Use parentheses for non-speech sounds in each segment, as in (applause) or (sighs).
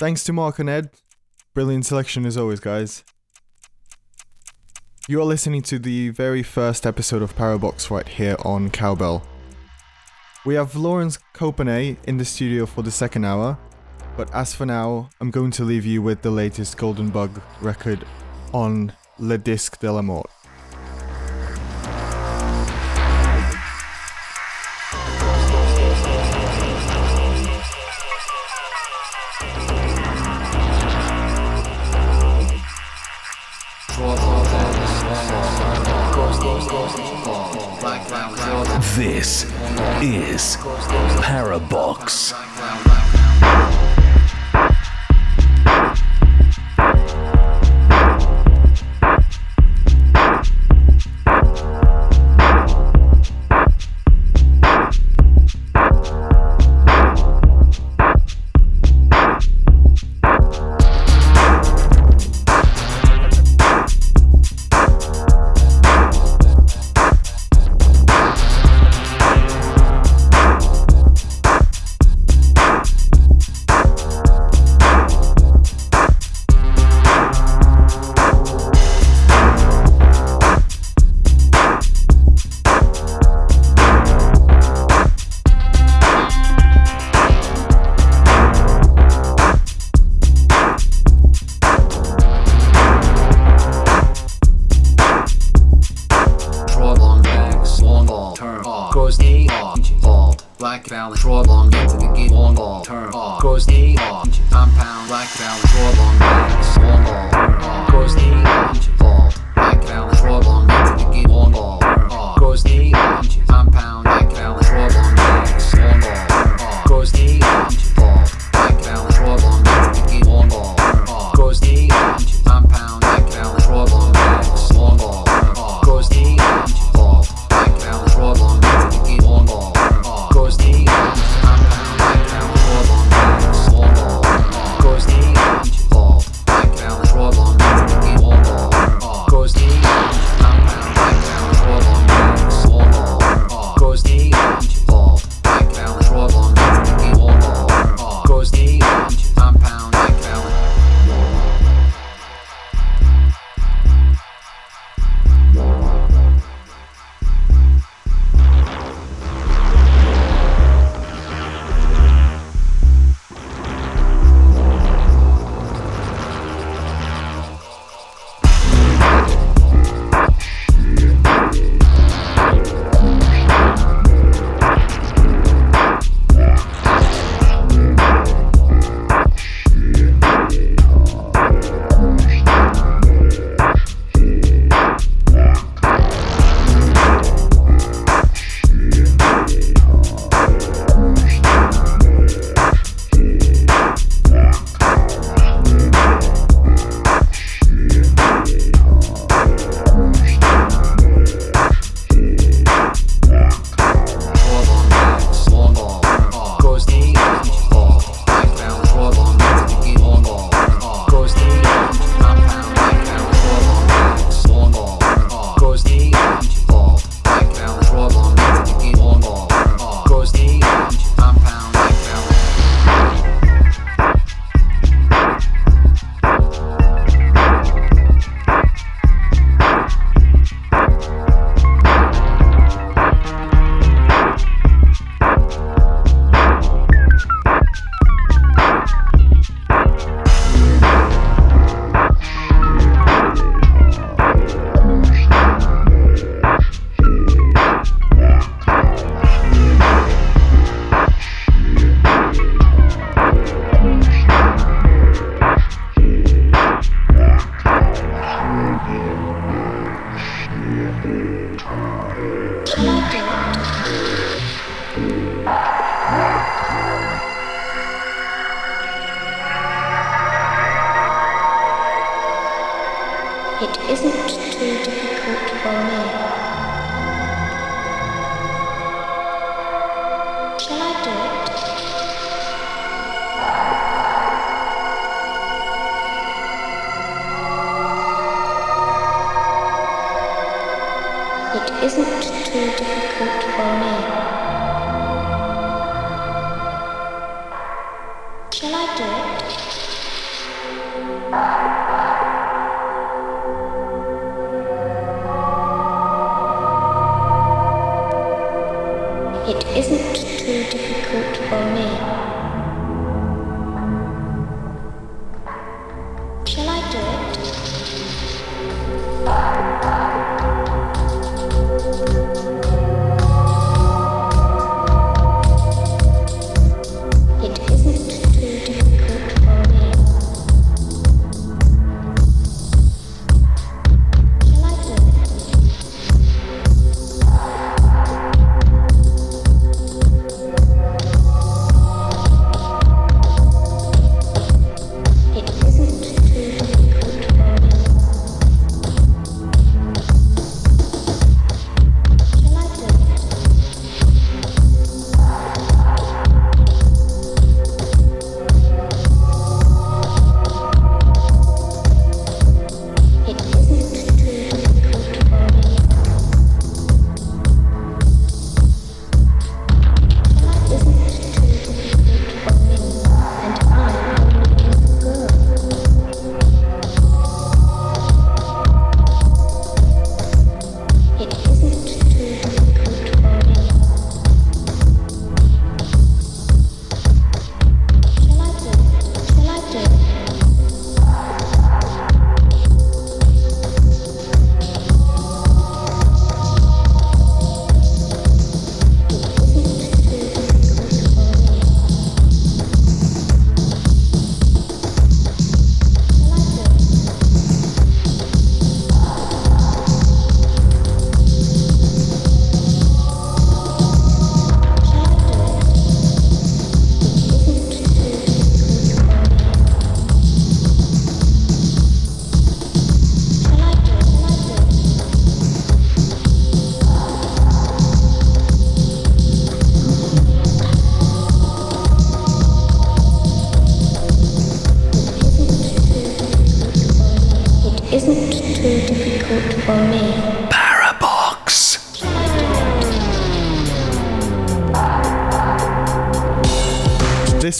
Thanks to Mark and Ed. Brilliant selection as always, guys. You are listening to the very first episode of Parabox right here on Cowbell. We have Lawrence Copenay in the studio for the second hour, but as for now, I'm going to leave you with the latest Golden Bug record on Le Disque de la Mort.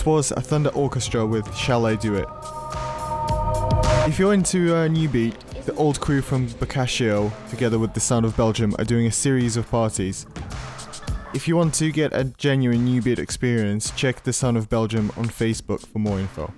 Was a Thunder Orchestra with Shall I Do It. If you're into a uh, new beat, the old crew from Boccaccio, together with the Sound of Belgium, are doing a series of parties. If you want to get a genuine new beat experience, check the Sound of Belgium on Facebook for more info.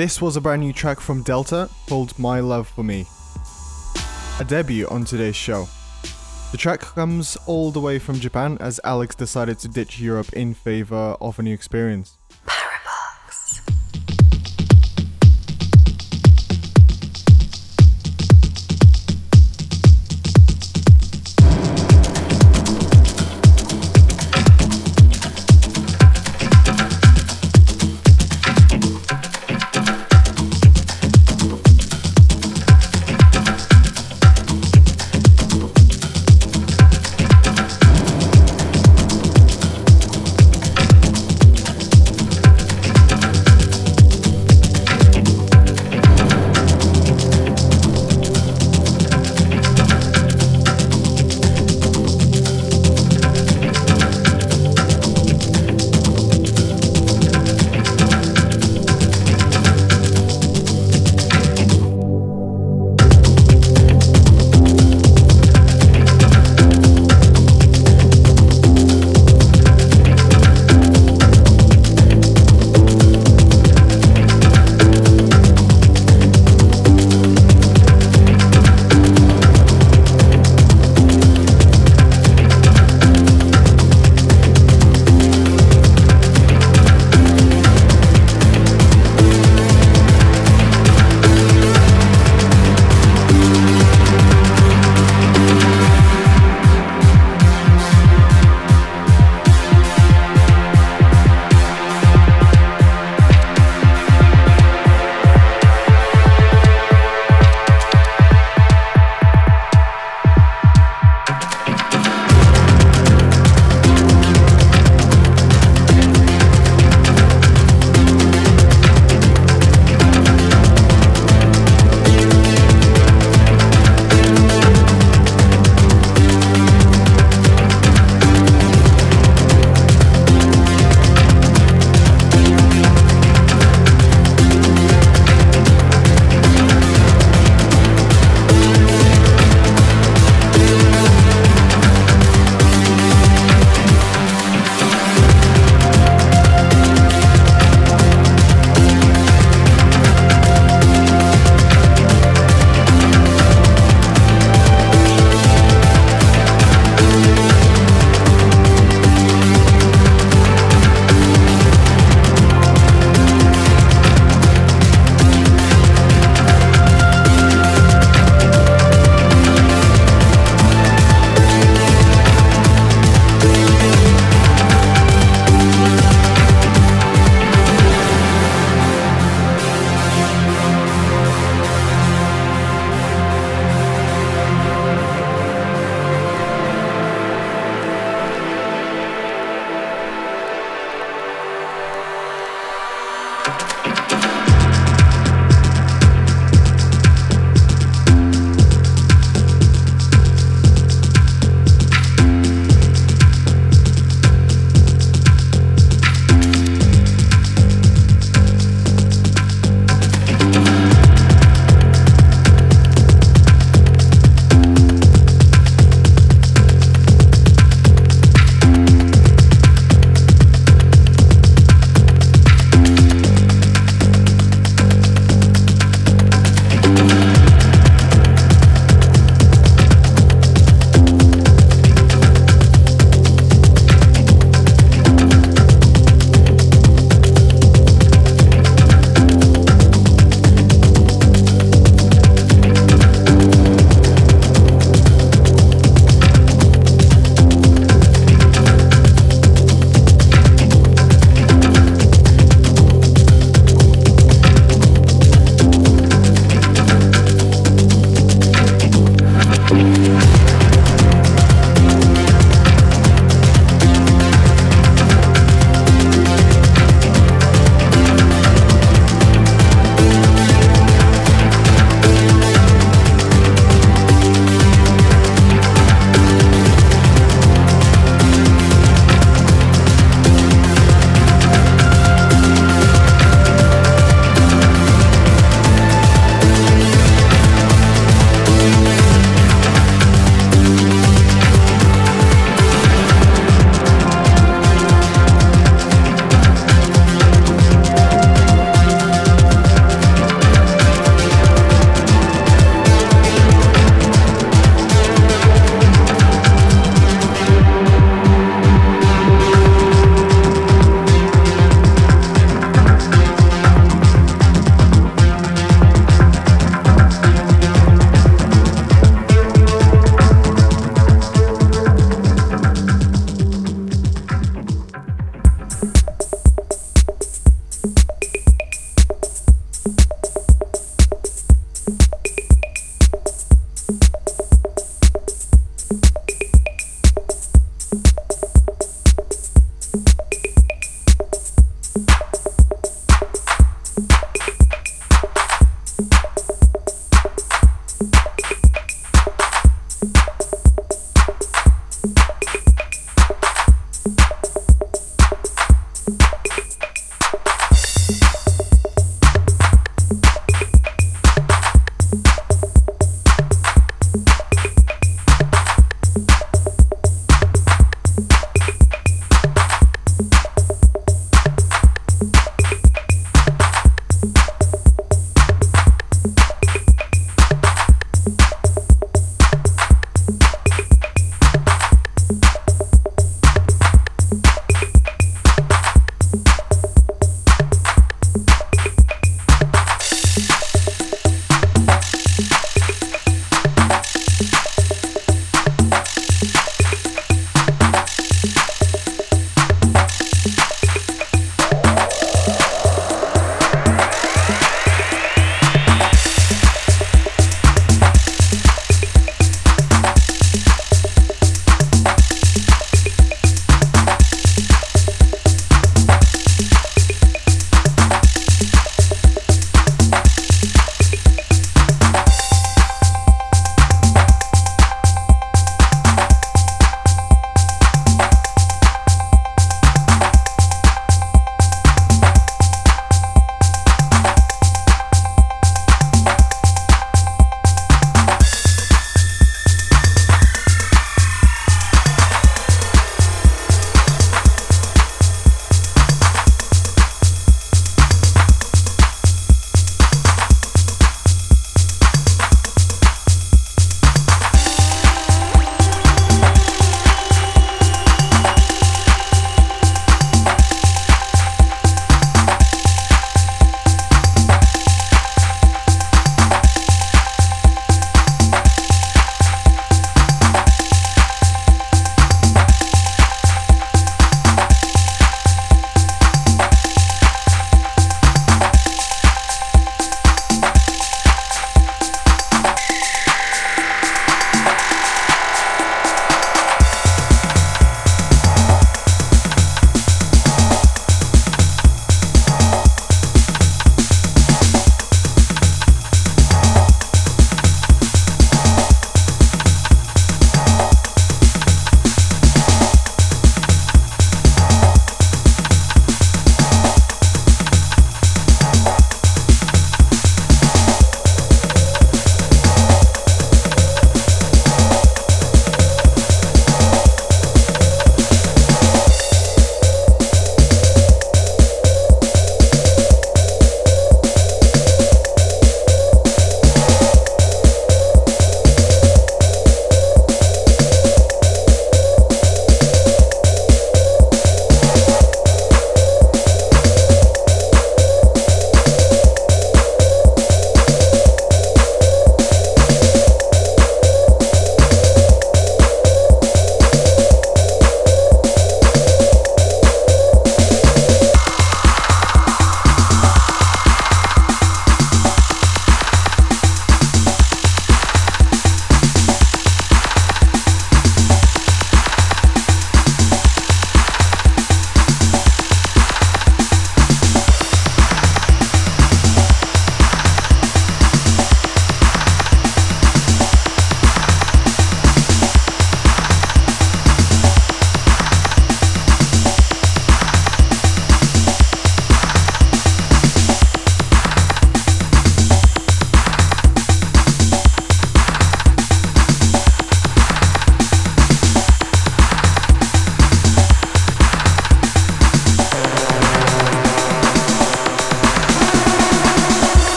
This was a brand new track from Delta called My Love for Me, a debut on today's show. The track comes all the way from Japan as Alex decided to ditch Europe in favor of a new experience.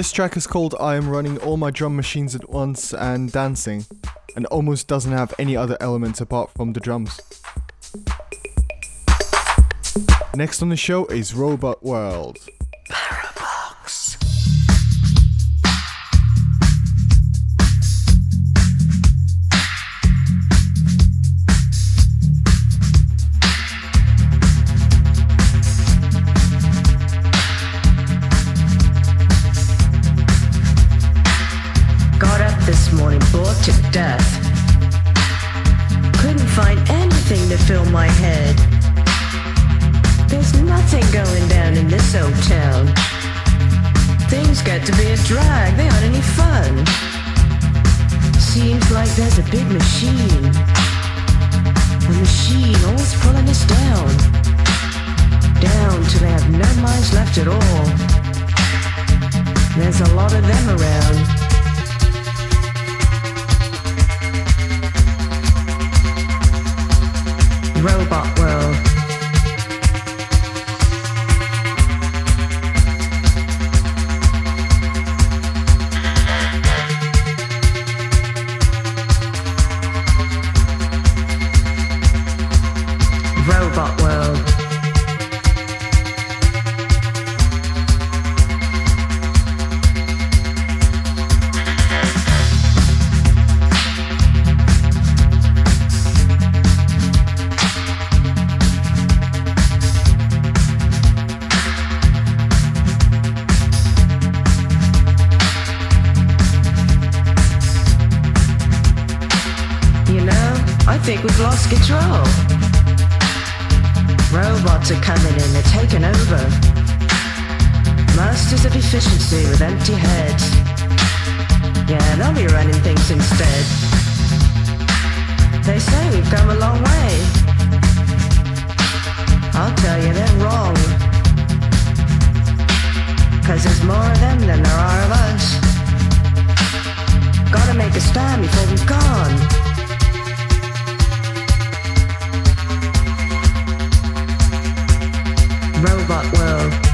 This track is called I Am Running All My Drum Machines at Once and Dancing, and almost doesn't have any other elements apart from the drums. Next on the show is Robot World. We've lost control. Robots are coming in, they're taking over. Masters of efficiency with empty heads. Yeah, they'll be running things instead. They say we've come a long way. I'll tell you, they're wrong. Cause there's more of them than there are of us. Gotta make a stand before we've gone. Robot World.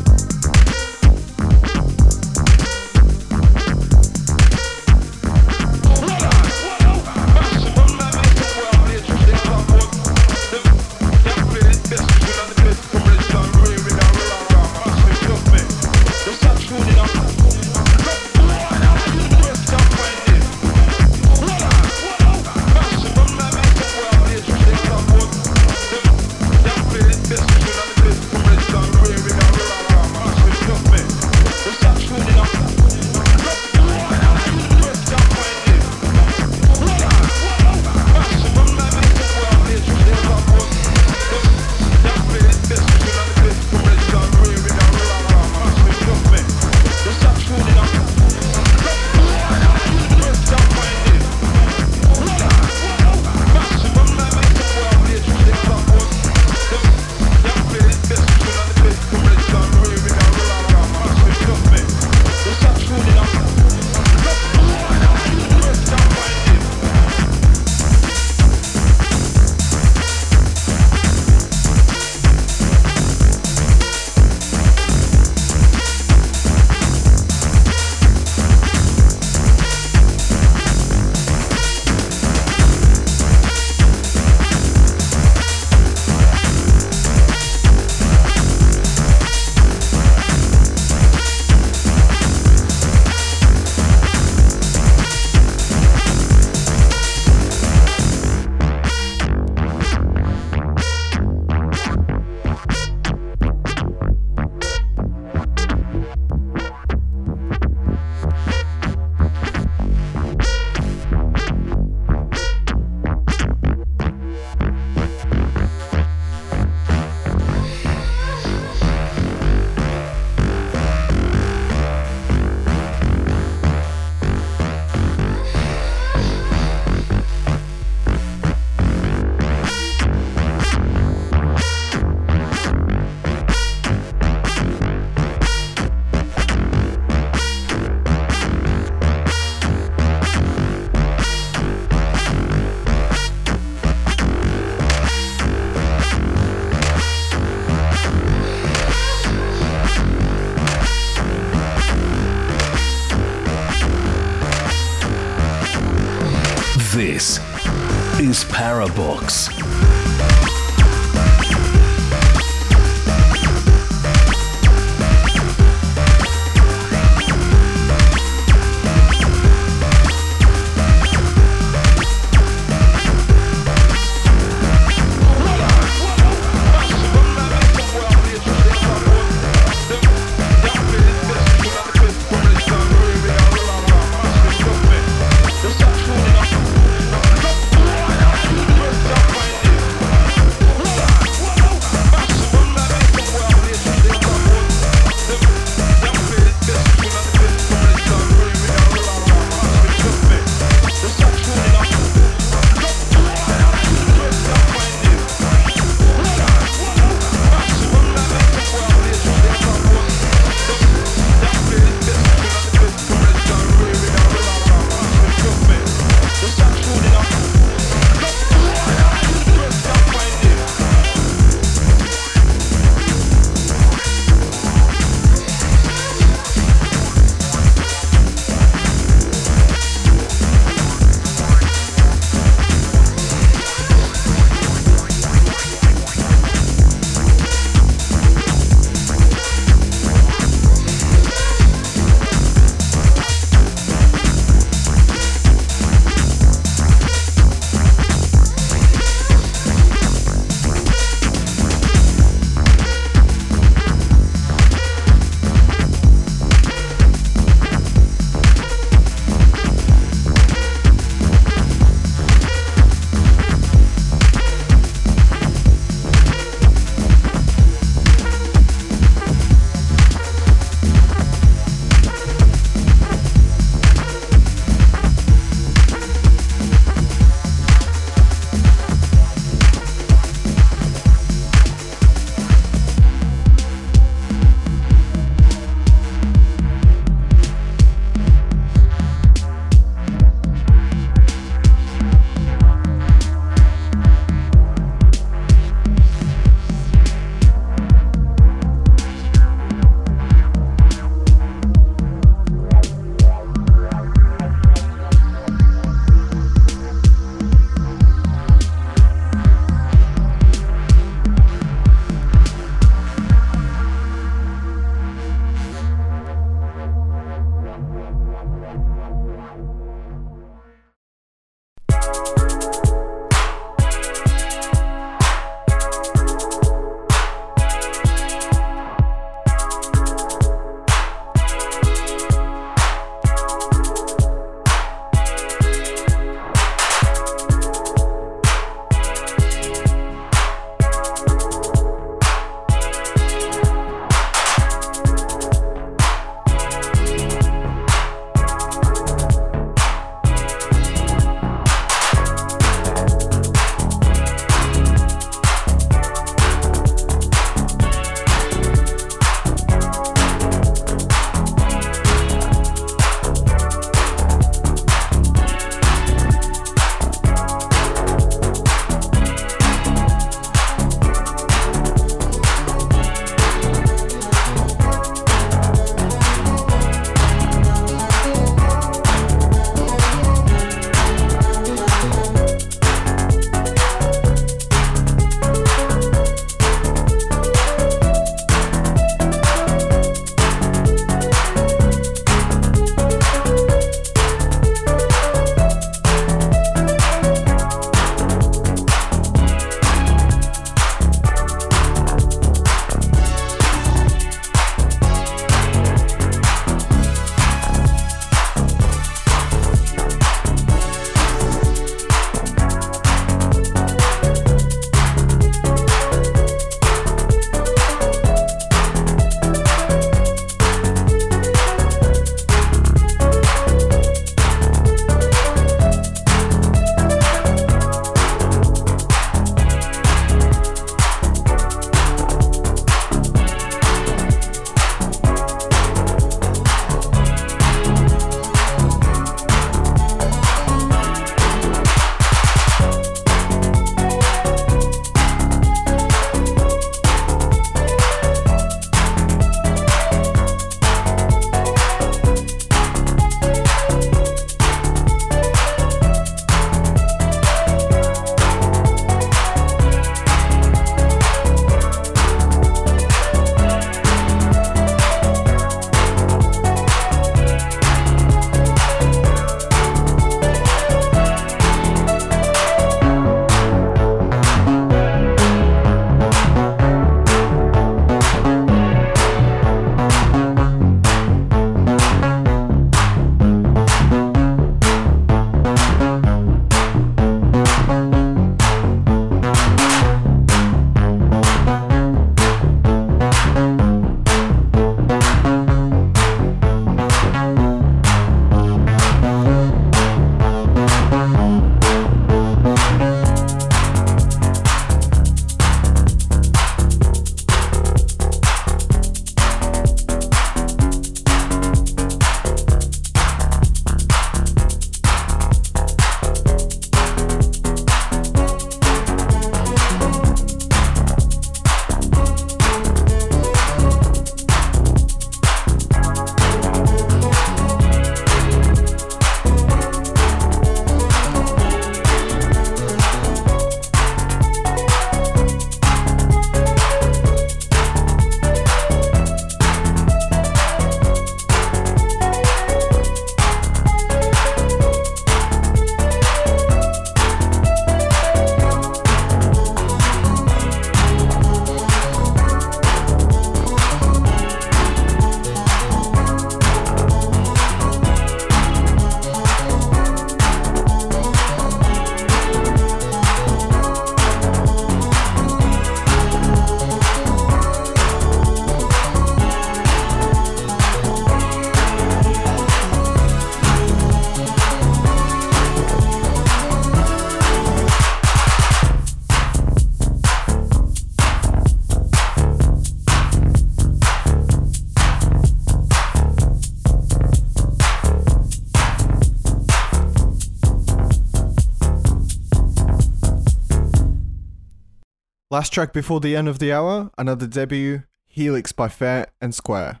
Last track before the end of the hour, another debut, Helix by Fair and Square.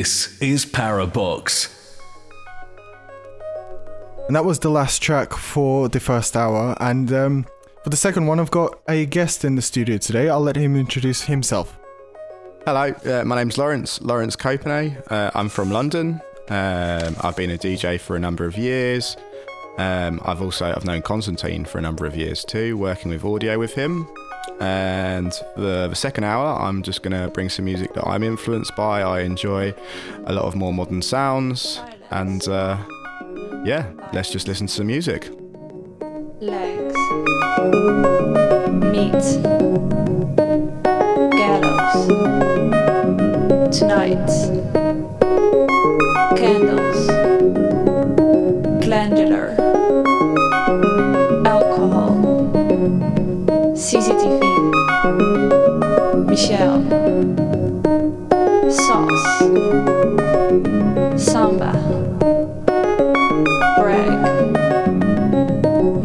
This is Parabox. And that was the last track for the first hour. And um, for the second one, I've got a guest in the studio today. I'll let him introduce himself. Hello, uh, my name's Lawrence, Lawrence Copenay. Uh, I'm from London. Um, I've been a DJ for a number of years. Um, I've also I've known Constantine for a number of years too, working with audio with him. And the, the second hour, I'm just going to bring some music that I'm influenced by. I enjoy a lot of more modern sounds. And uh, yeah, let's just listen to some music. legs, meat, gallows, tonight, candles, Michelle, sauce, samba, brag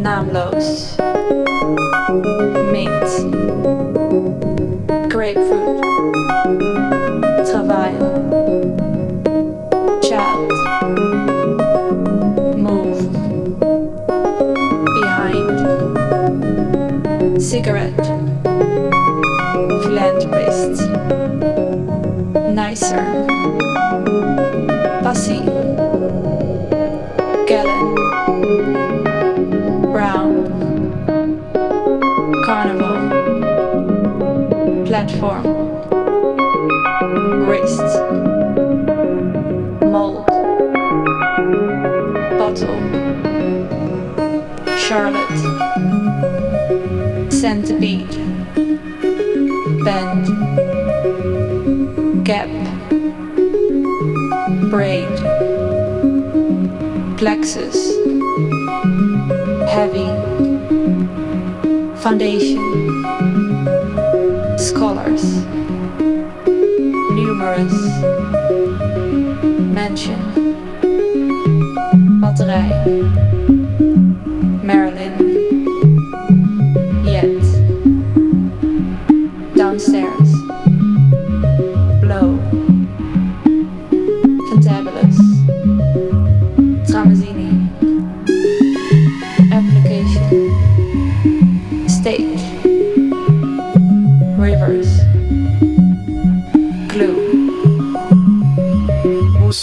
naamloos, mint, grapefruit, travail, child, move, behind, cigarette, Kaiser, Bussy, Gellin, Brown, Carnival, Platform, Wrists, Mold, Bottle, Charlotte, Centipede. Plexus, heavy, foundation, scholars, numerous, mansion, batterij,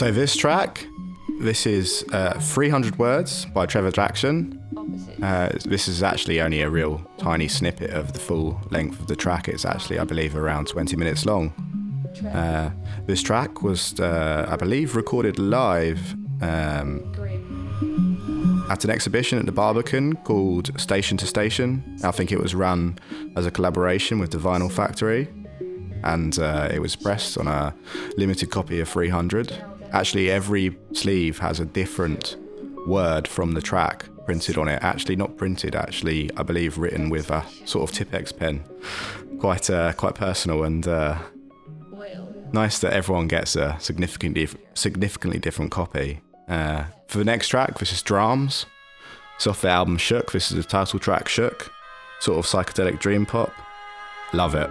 So this track, this is uh, 300 words by Trevor Jackson. Uh, this is actually only a real tiny snippet of the full length of the track. It's actually, I believe, around 20 minutes long. Uh, this track was, uh, I believe, recorded live um, at an exhibition at the Barbican called Station to Station. I think it was run as a collaboration with the Vinyl Factory, and uh, it was pressed on a limited copy of 300. Actually, every sleeve has a different word from the track printed on it. Actually, not printed. Actually, I believe written with a sort of Tipp-Ex pen. Quite, uh, quite personal and. Uh, nice that everyone gets a significantly significantly different copy. Uh, for the next track, this is Drums. It's off the album Shook. This is the title track Shook, sort of psychedelic dream pop. Love it.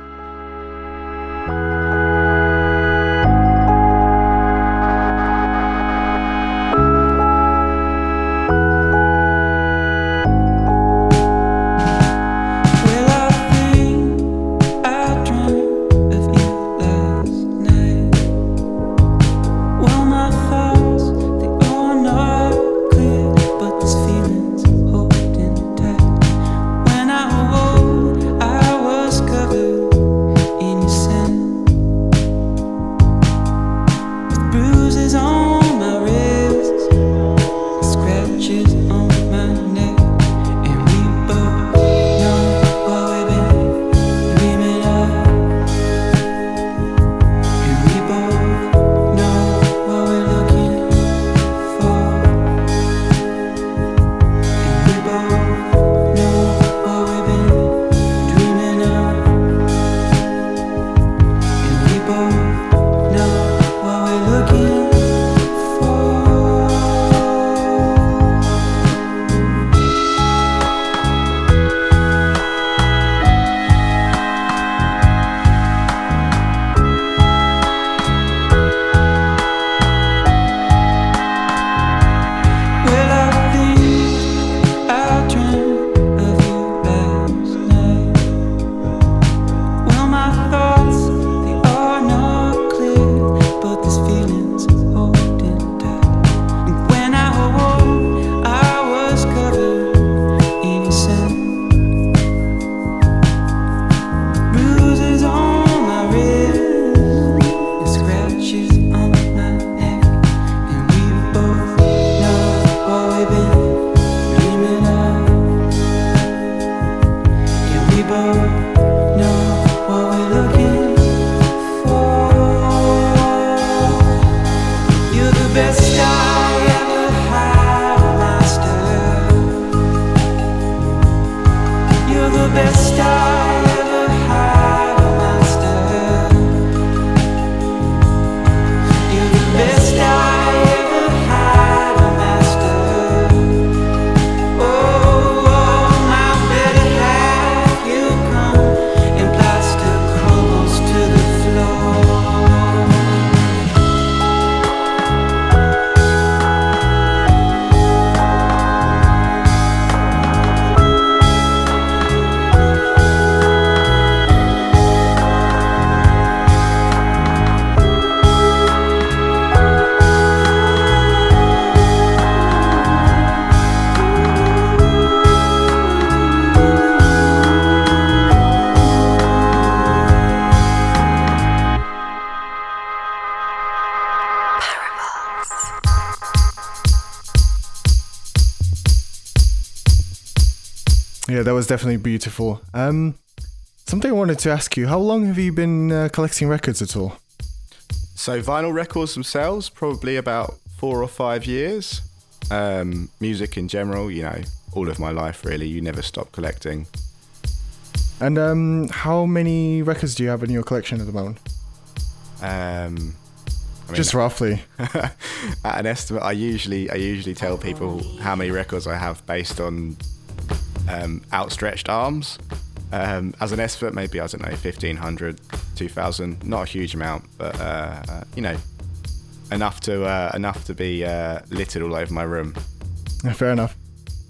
Was definitely beautiful. Um, something I wanted to ask you: How long have you been uh, collecting records at all? So vinyl records themselves, probably about four or five years. Um, music in general, you know, all of my life really. You never stop collecting. And um, how many records do you have in your collection at the moment? Um, I mean, Just roughly. (laughs) at an estimate, I usually I usually tell people how many records I have based on um, outstretched arms. Um, as an estimate, maybe I don't know, 1500, 2000. Not a huge amount, but uh, uh, you know, enough to uh, enough to be uh, littered all over my room. Fair enough.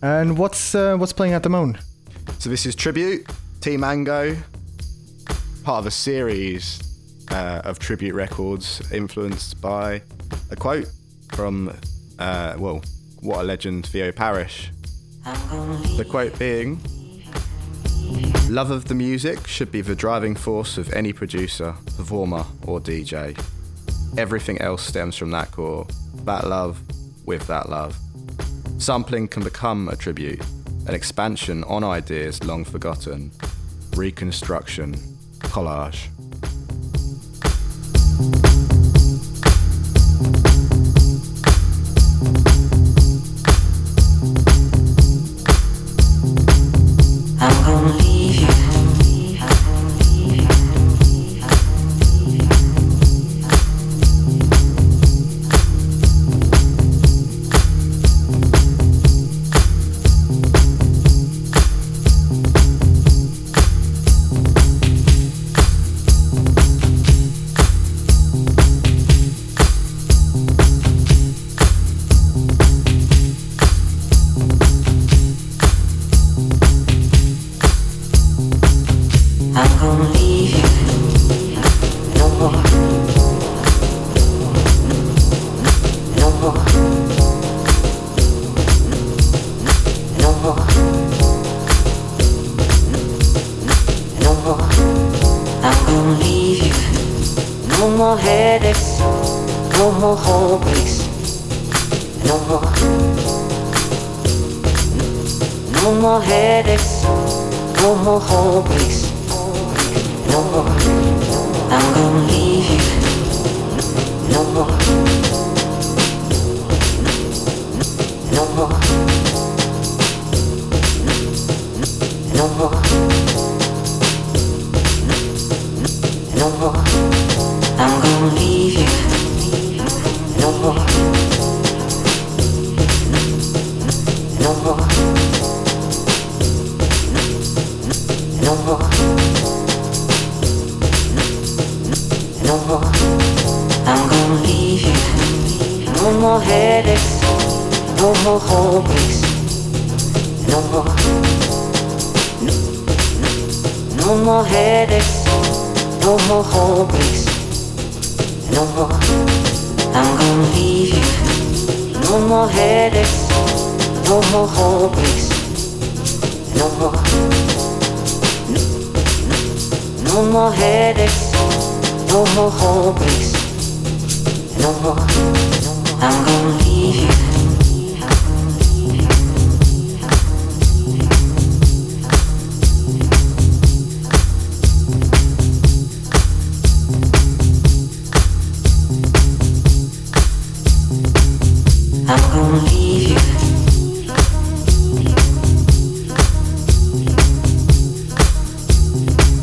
And what's uh, what's playing at the moment? So this is tribute T Mango, part of a series uh, of tribute records influenced by a quote from uh, well, what a legend, Theo Parrish. The quote being. Love of the music should be the driving force of any producer, performer, or DJ. Everything else stems from that core, that love, with that love. Sampling can become a tribute, an expansion on ideas long forgotten, reconstruction, collage.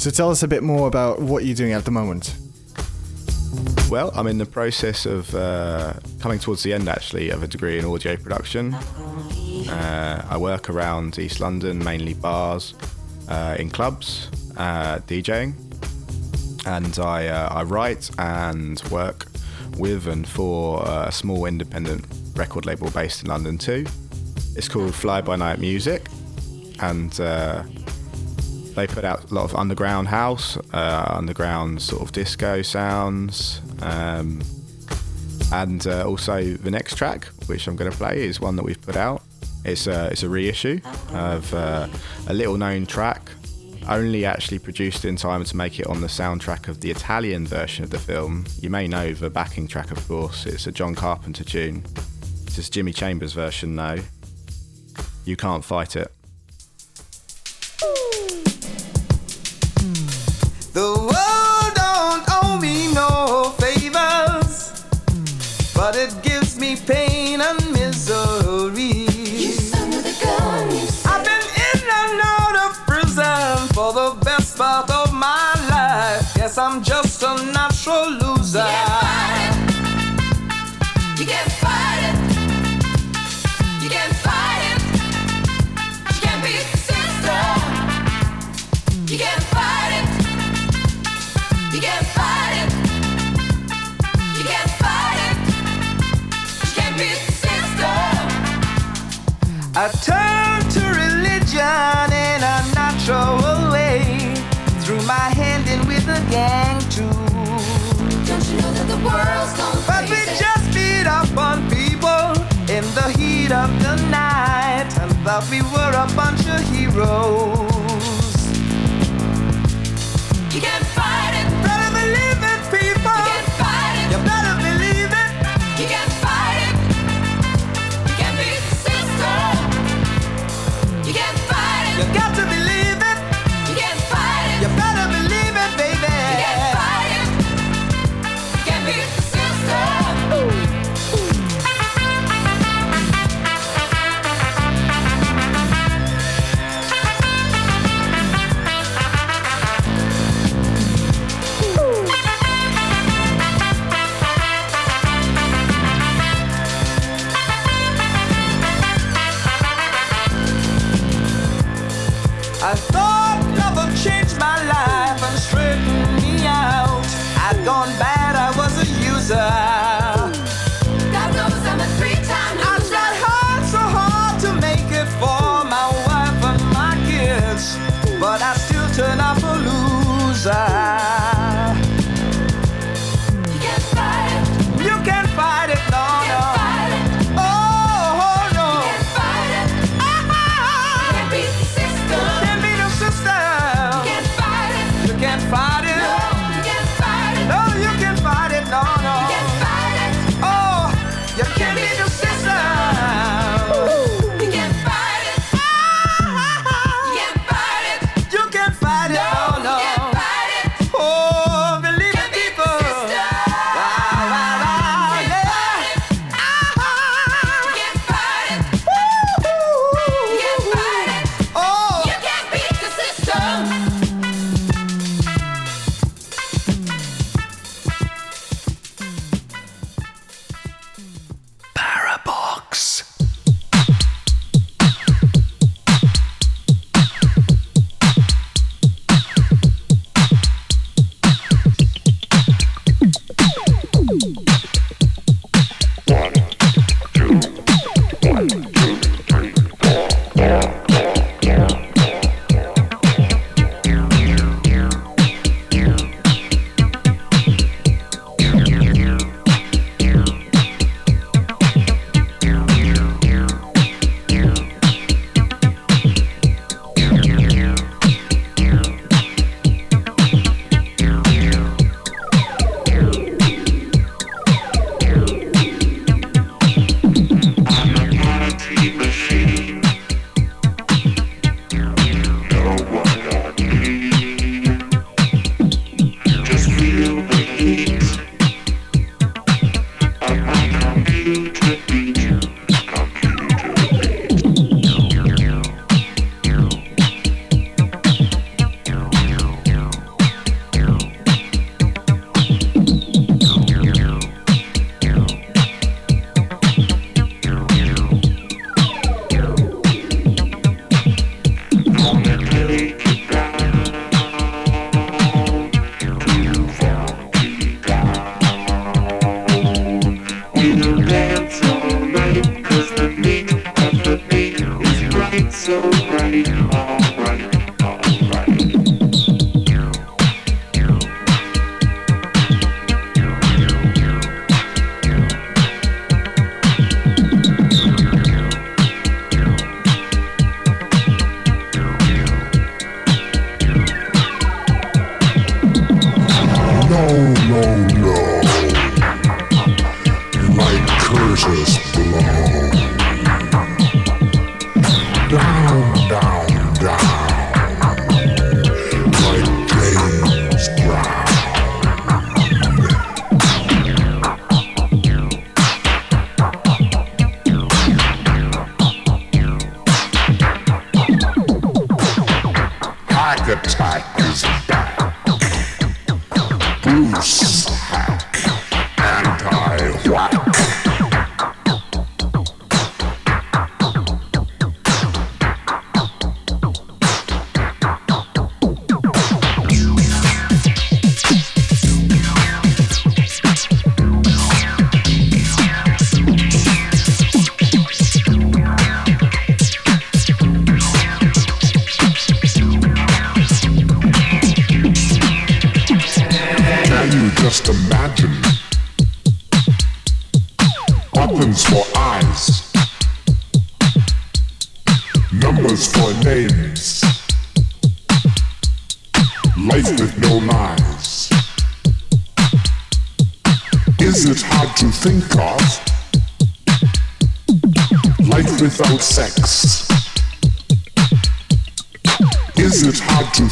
So tell us a bit more about what you're doing at the moment. Well, I'm in the process of uh, coming towards the end actually of a degree in audio production. Uh, I work around East London, mainly bars, uh, in clubs, uh, DJing, and I, uh, I write and work with and for uh, a small independent record label based in London too. It's called Fly By Night Music, and they put out a lot of underground house, uh, underground sort of disco sounds, um, and uh, also the next track, which I'm going to play, is one that we've put out. It's a it's a reissue of uh, a little known track, only actually produced in time to make it on the soundtrack of the Italian version of the film. You may know the backing track, of course. It's a John Carpenter tune. It's Jimmy Chambers' version, though. You can't fight it. but it gives me pain and misery. Yes, under the gun, yes. I've been in and out of prison for the best part of my life. Yes, I'm just a I turned to religion in a natural way. Threw my hand in with a gang too. Don't you know that the world's gone But we just beat up on people in the heat of the night and thought we were a bunch of heroes.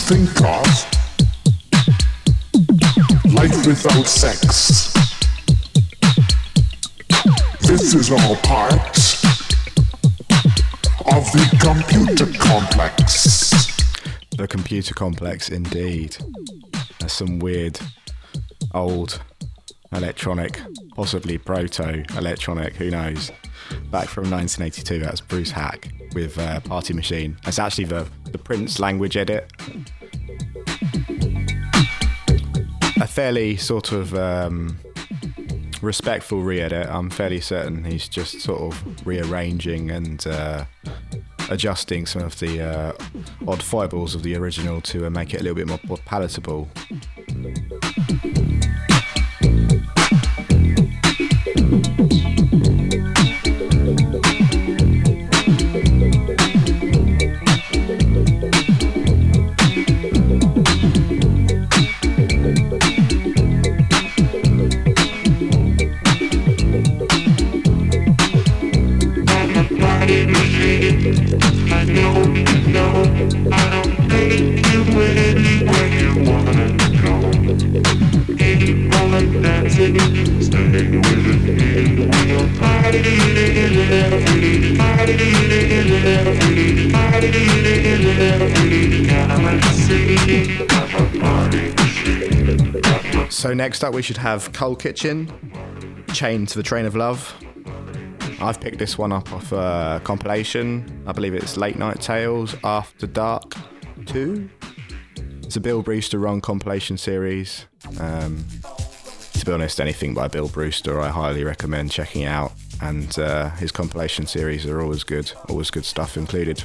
Think of? Life without sex. This is all part of the computer complex. The computer complex, indeed. There's some weird, old, electronic, possibly proto electronic, who knows. Back from 1982, that's Bruce Haack with uh, Party Machine. That's actually the, the Prince language edit. (laughs) A fairly sort of um, respectful re edit. I'm fairly certain he's just sort of rearranging and uh, adjusting some of the uh, odd foibles of the original to uh, make it a little bit more, more palatable. Next up, we should have Coal Kitchen, Chained to the Train of Love. I've picked this one up off a compilation. I believe it's Late Night Tales After Dark 2. It's a Bill Brewster run compilation series. Um, to be honest, anything by Bill Brewster I highly recommend checking out. And uh, his compilation series are always good, always good stuff included.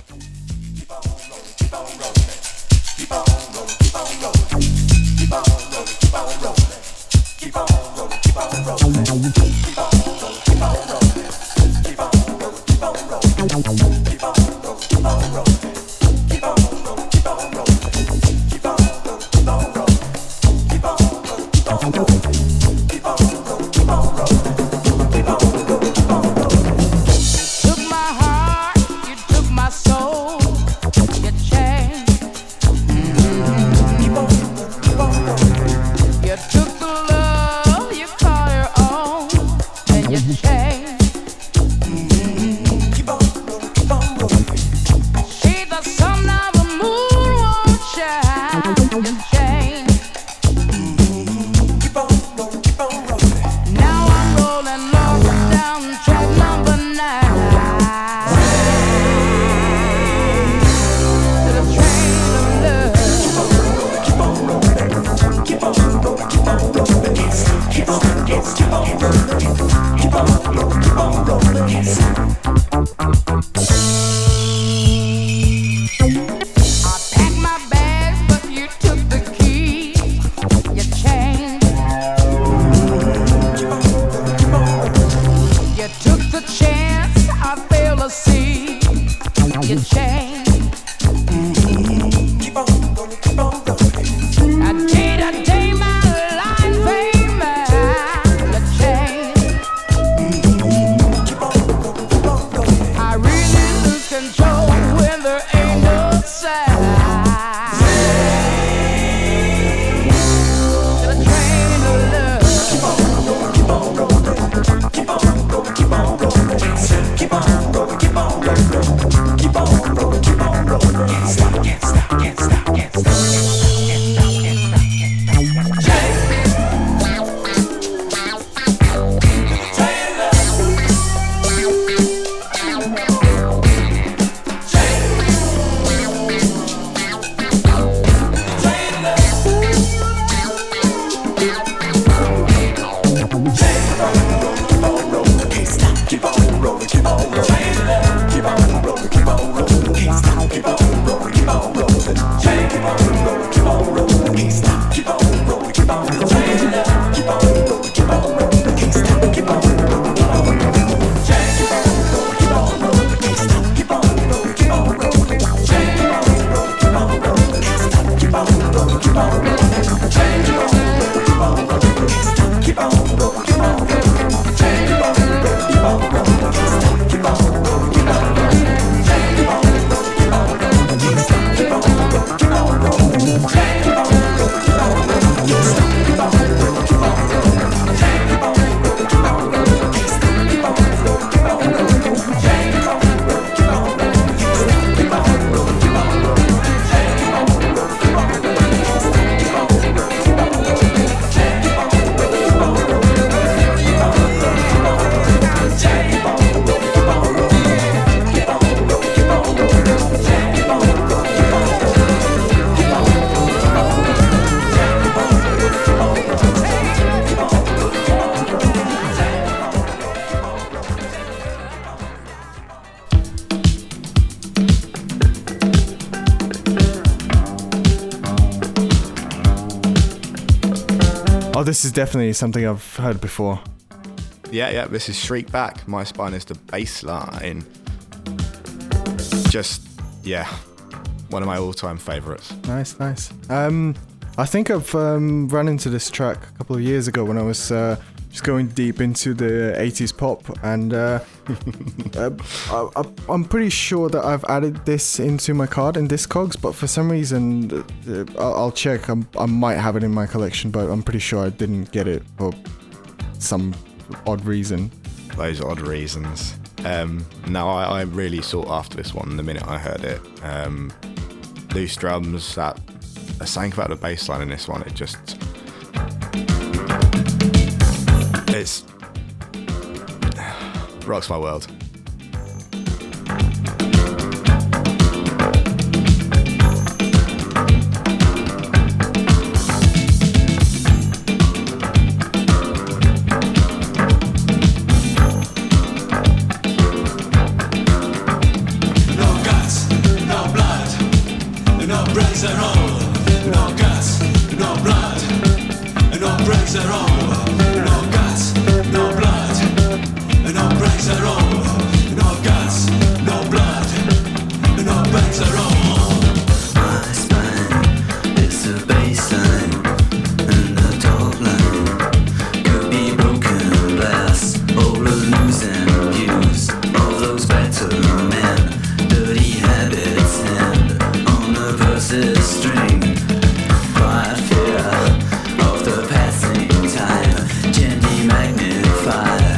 Oh, this is definitely something I've heard before. Yeah, yeah, this is Shriekback. My spine is the bass line. Just, yeah, one of my all time favorites. Nice, nice. Um, I think I've um, run into this track a couple of years ago when I was uh, just going deep into the 80s pop, and uh, (laughs) uh I, am pretty sure that I've added this into my card in Discogs, but for some reason, uh, I'll, I'll check. I'm, i might have it in my collection, but I'm pretty sure I didn't get it for some odd reason. Those odd reasons. Um, I, I, really sought after this one the minute I heard it. Um, loose drums, that I sank about the bass line in this one. It just. It's. (sighs) rocks my world. blinded fire.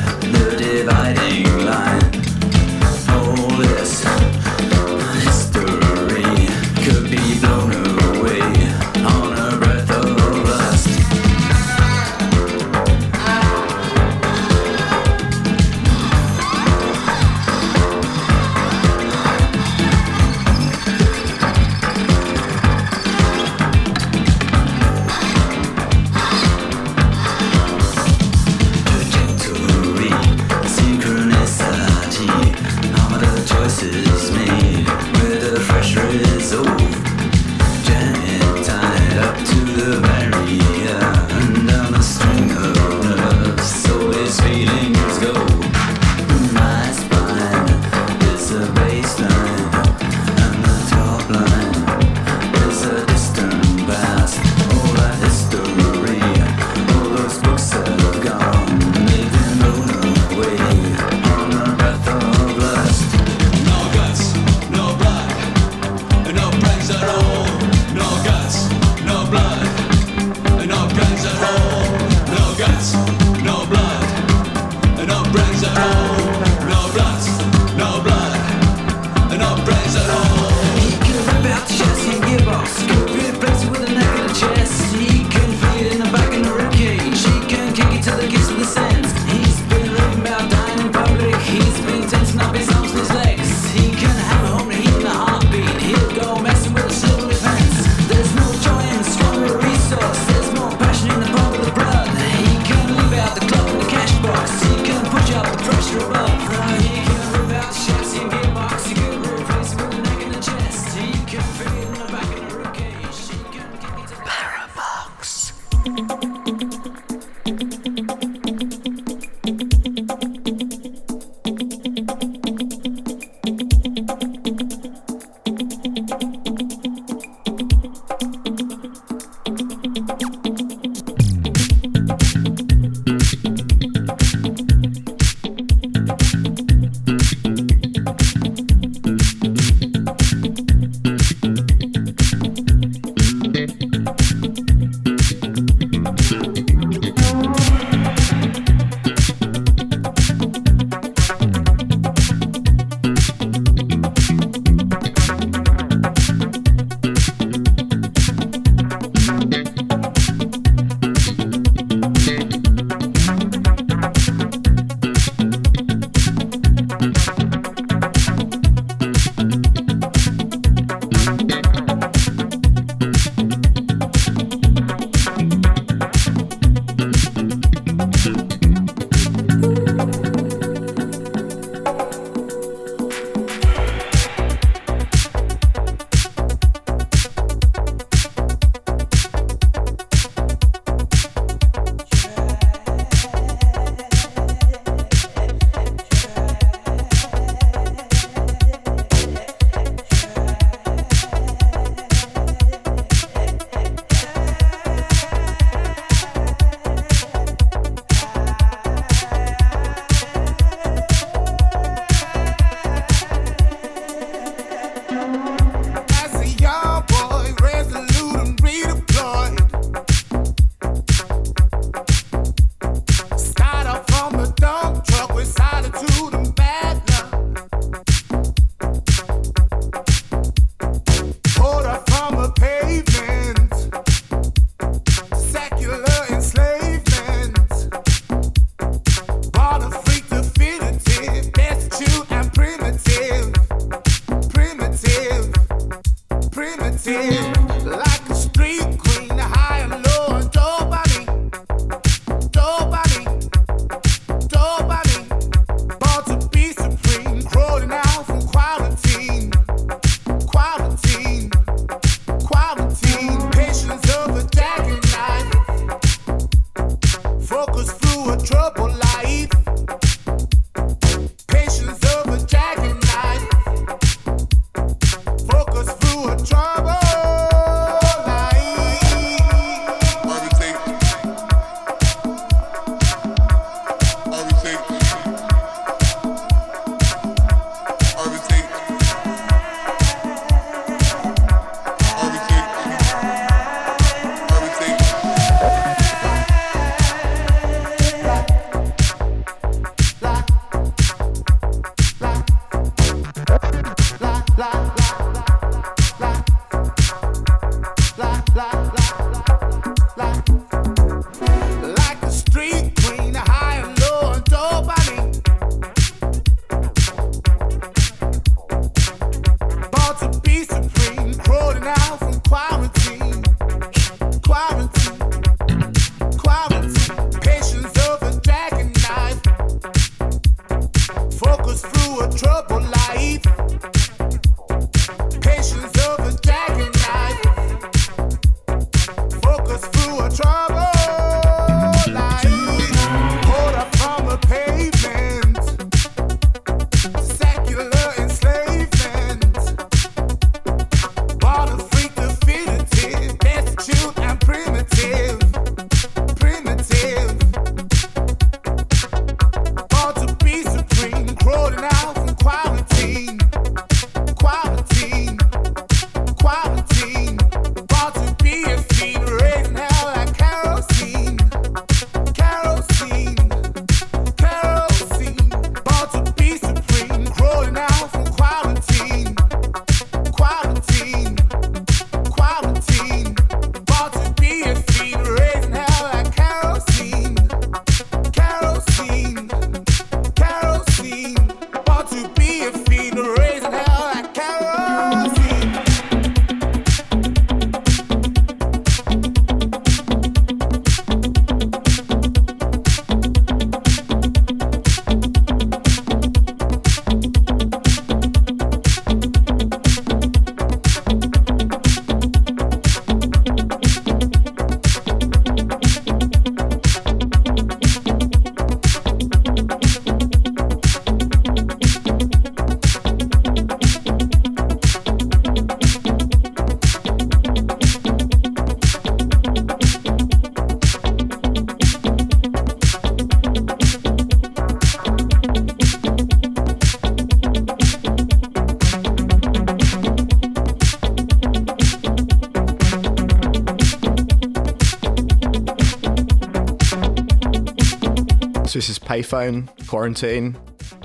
So this is Payphone Quarantine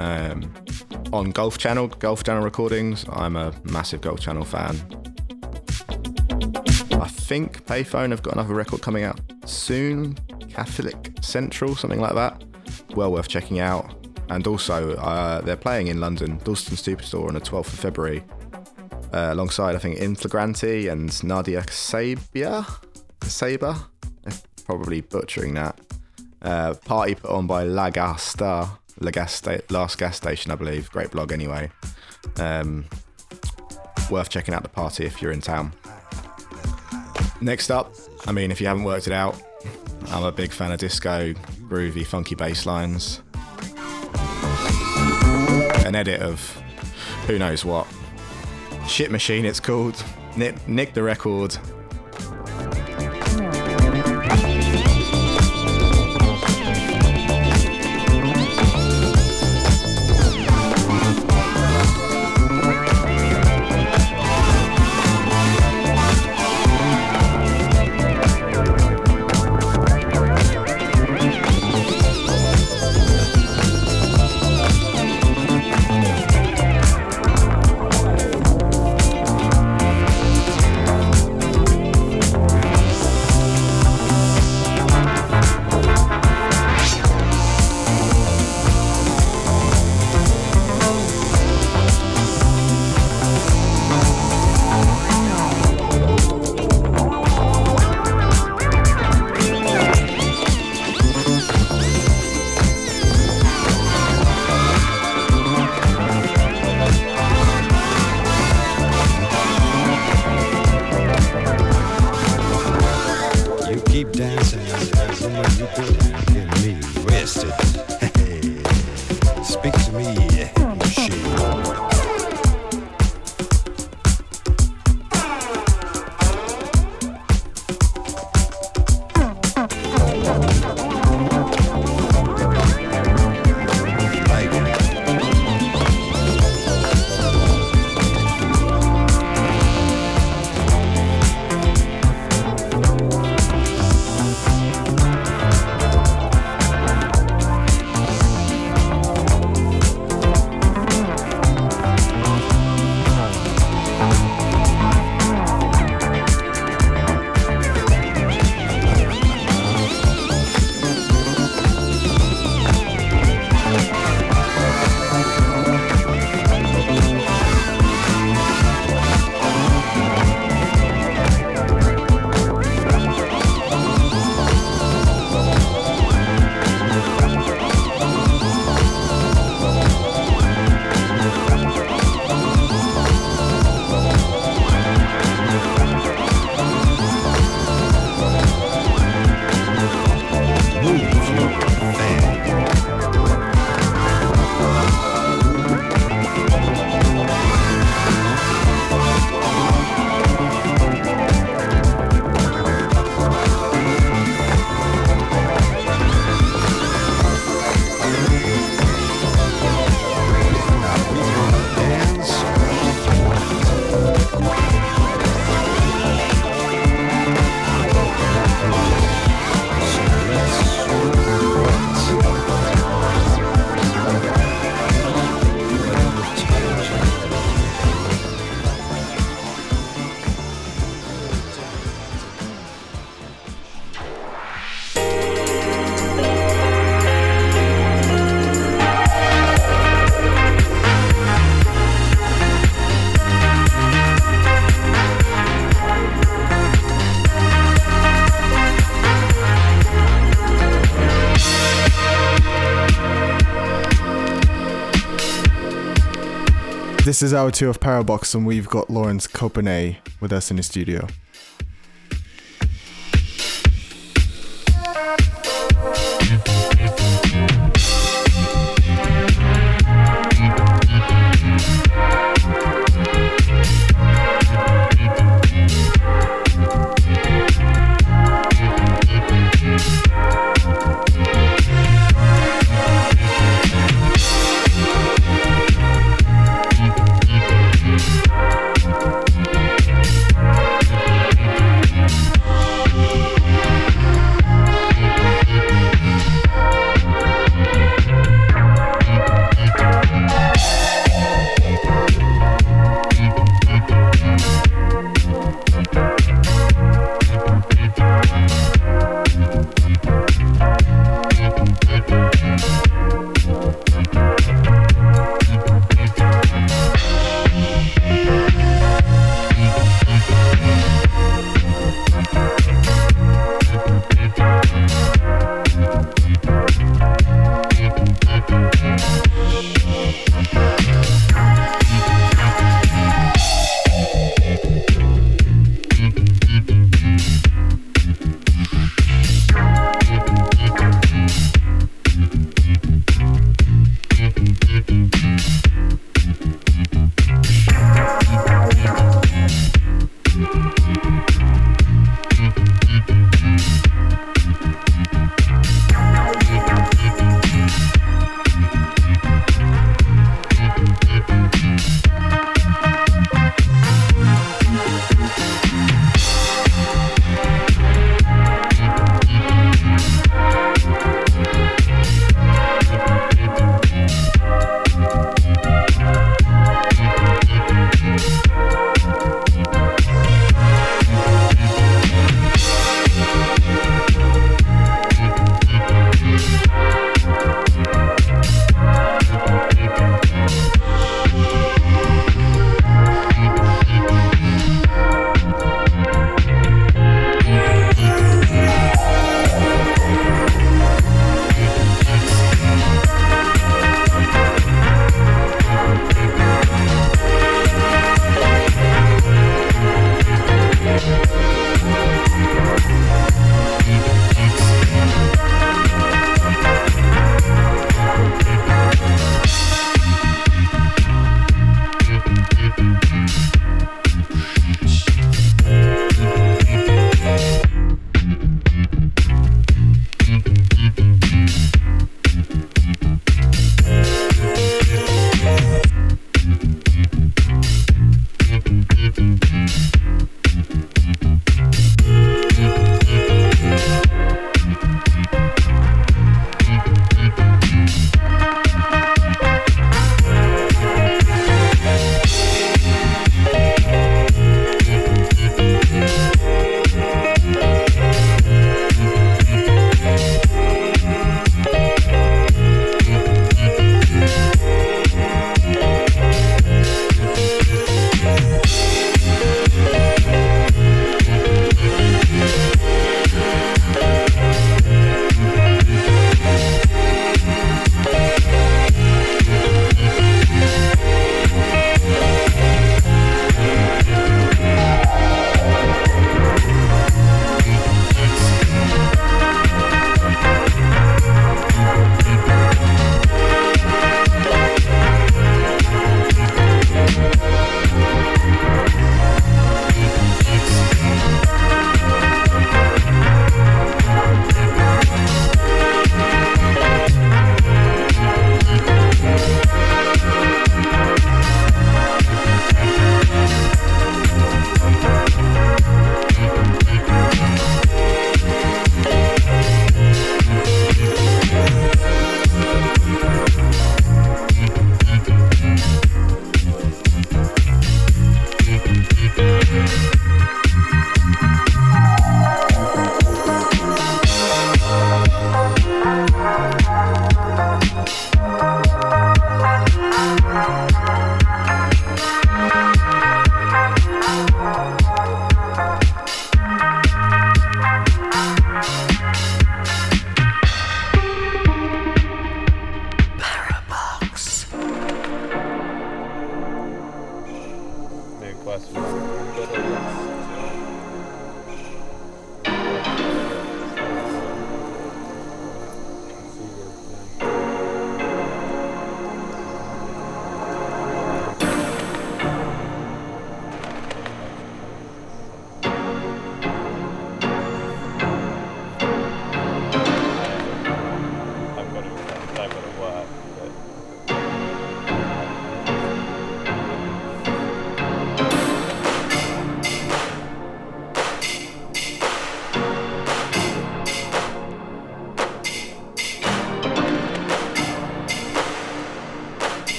um, on Golf Channel, Golf Channel recordings. I'm a massive Golf Channel fan. I think Payphone have got another record coming out soon, Catholic Central, something like that. Well worth checking out. And also, uh, they're playing in London, Dalston Superstore on the 12th of February, uh, alongside I think Inflagranti and Nadia Sabia, Saber. Probably butchering that. Uh, party put on by La Gas Last Gas Station, I believe. Great blog anyway. Um, worth checking out the party if you're in town. Next up, I mean, if you haven't worked it out, I'm a big fan of disco, groovy, funky bass lines. An edit of who knows what. Shit Machine, it's called. Nick, Nick the record. Is our two of Parabox, and we've got Lawrence Copenay with us in the studio.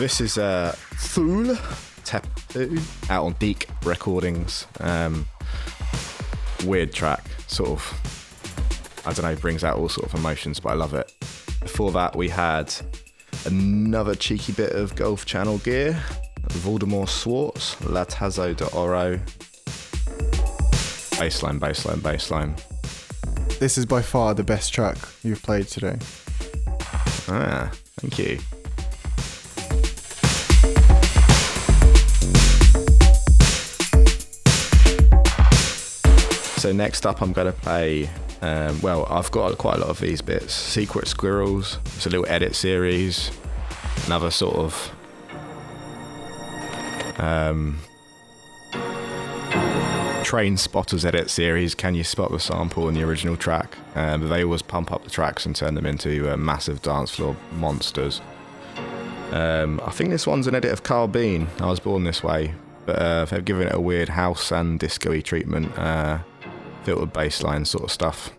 So this is uh, Thule Tattoo out on Deek Recordings. Um, weird track, sort of. I don't know, brings out all sort of emotions, but I love it. Before that, we had another cheeky bit of Golf Channel gear. Voldemort Swartz, La Tazo de Oro. Bassline, bassline, bassline. This is by far the best track you've played today. Ah, thank you. So next up, I'm going to play. Um, well, I've got quite a lot of these bits. Secret Squirrels. It's a little edit series. Another sort of um, Train Spotters edit series. Can you spot the sample in the original track? Um, they always pump up the tracks and turn them into uh, massive dance floor monsters. Um, I think this one's an edit of Carl Bean. I was born this way, but uh, they've given it a weird house and disco-y treatment, uh, filtered bassline sort of stuff.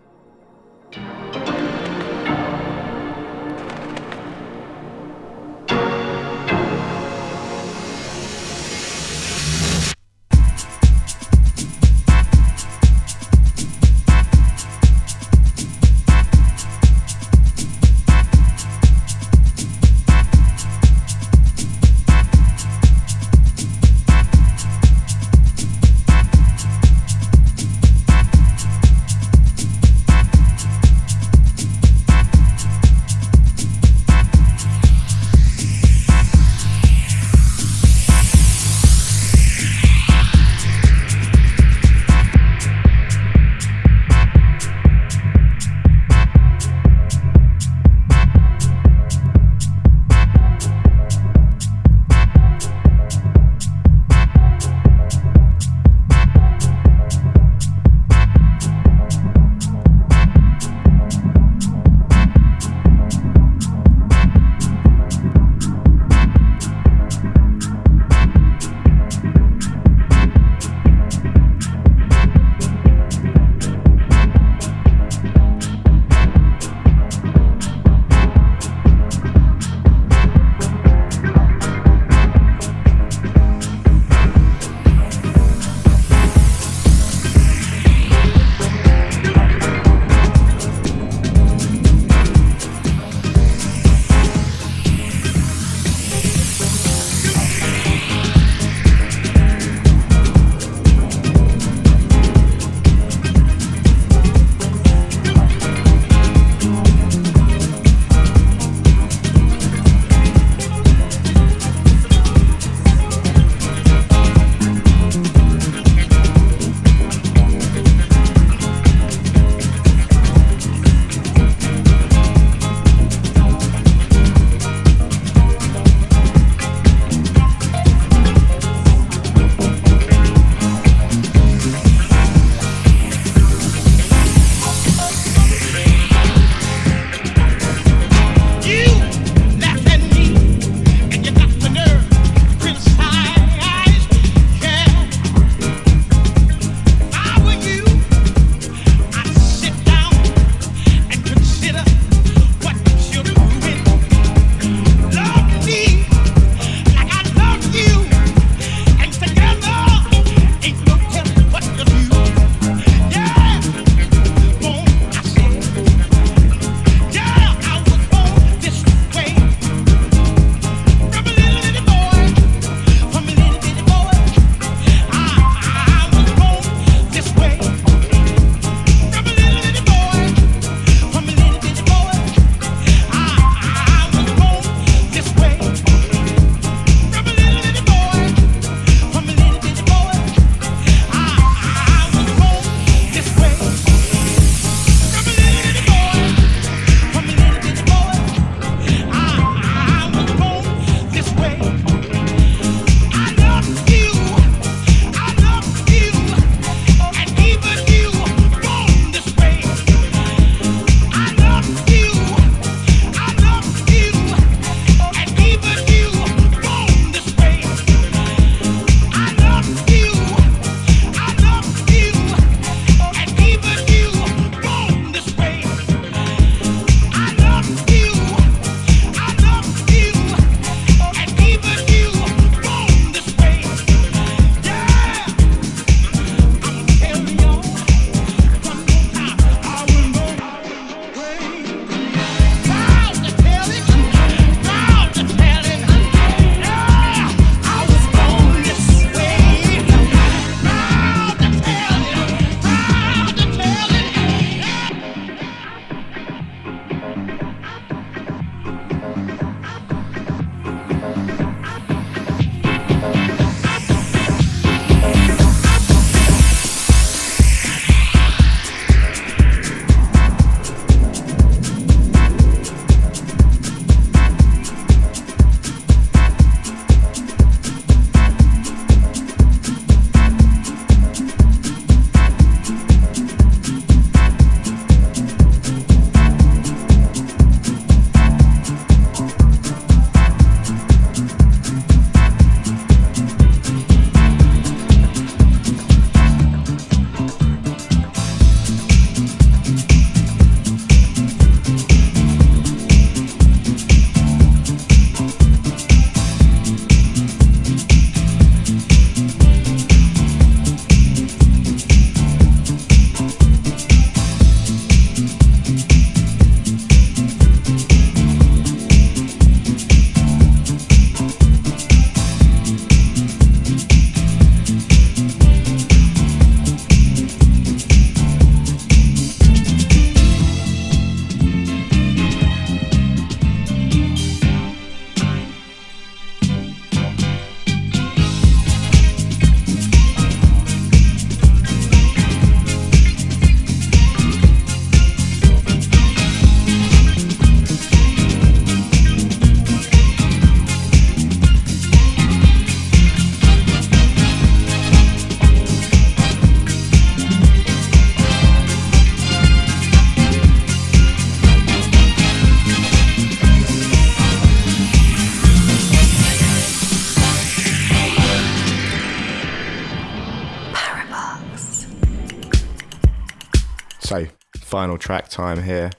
Final track time here.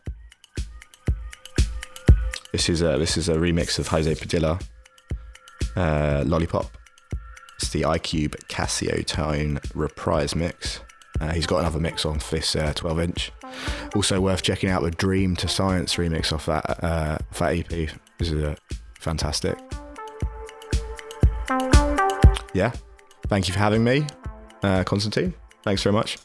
This is a this is a remix of Jose Padilla, uh, Lollipop. It's the iCube Casio Tone reprise mix. Uh, he's got another mix on this uh, 12 inch. Also worth checking out the Dream to Science remix off that uh, off that EP. This is uh, fantastic. Yeah, thank you for having me, uh, Constantine. Thanks very much.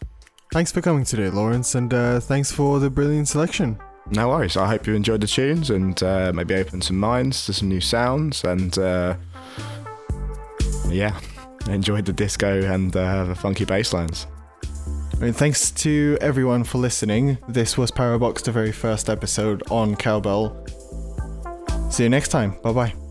Thanks for coming today, Lawrence, and uh, thanks for the brilliant selection. No worries. I hope you enjoyed the tunes and uh, maybe opened some minds to some new sounds and uh, yeah, enjoyed the disco and uh, the funky bass lines. I mean, thanks to everyone for listening. This was Parabox, the very first episode on Cowbell. See you next time. Bye bye.